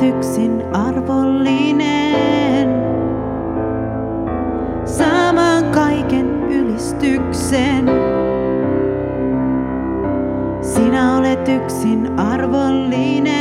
yllätyksin arvollinen. Saamaan kaiken ylistyksen. Sinä olet yksin arvollinen.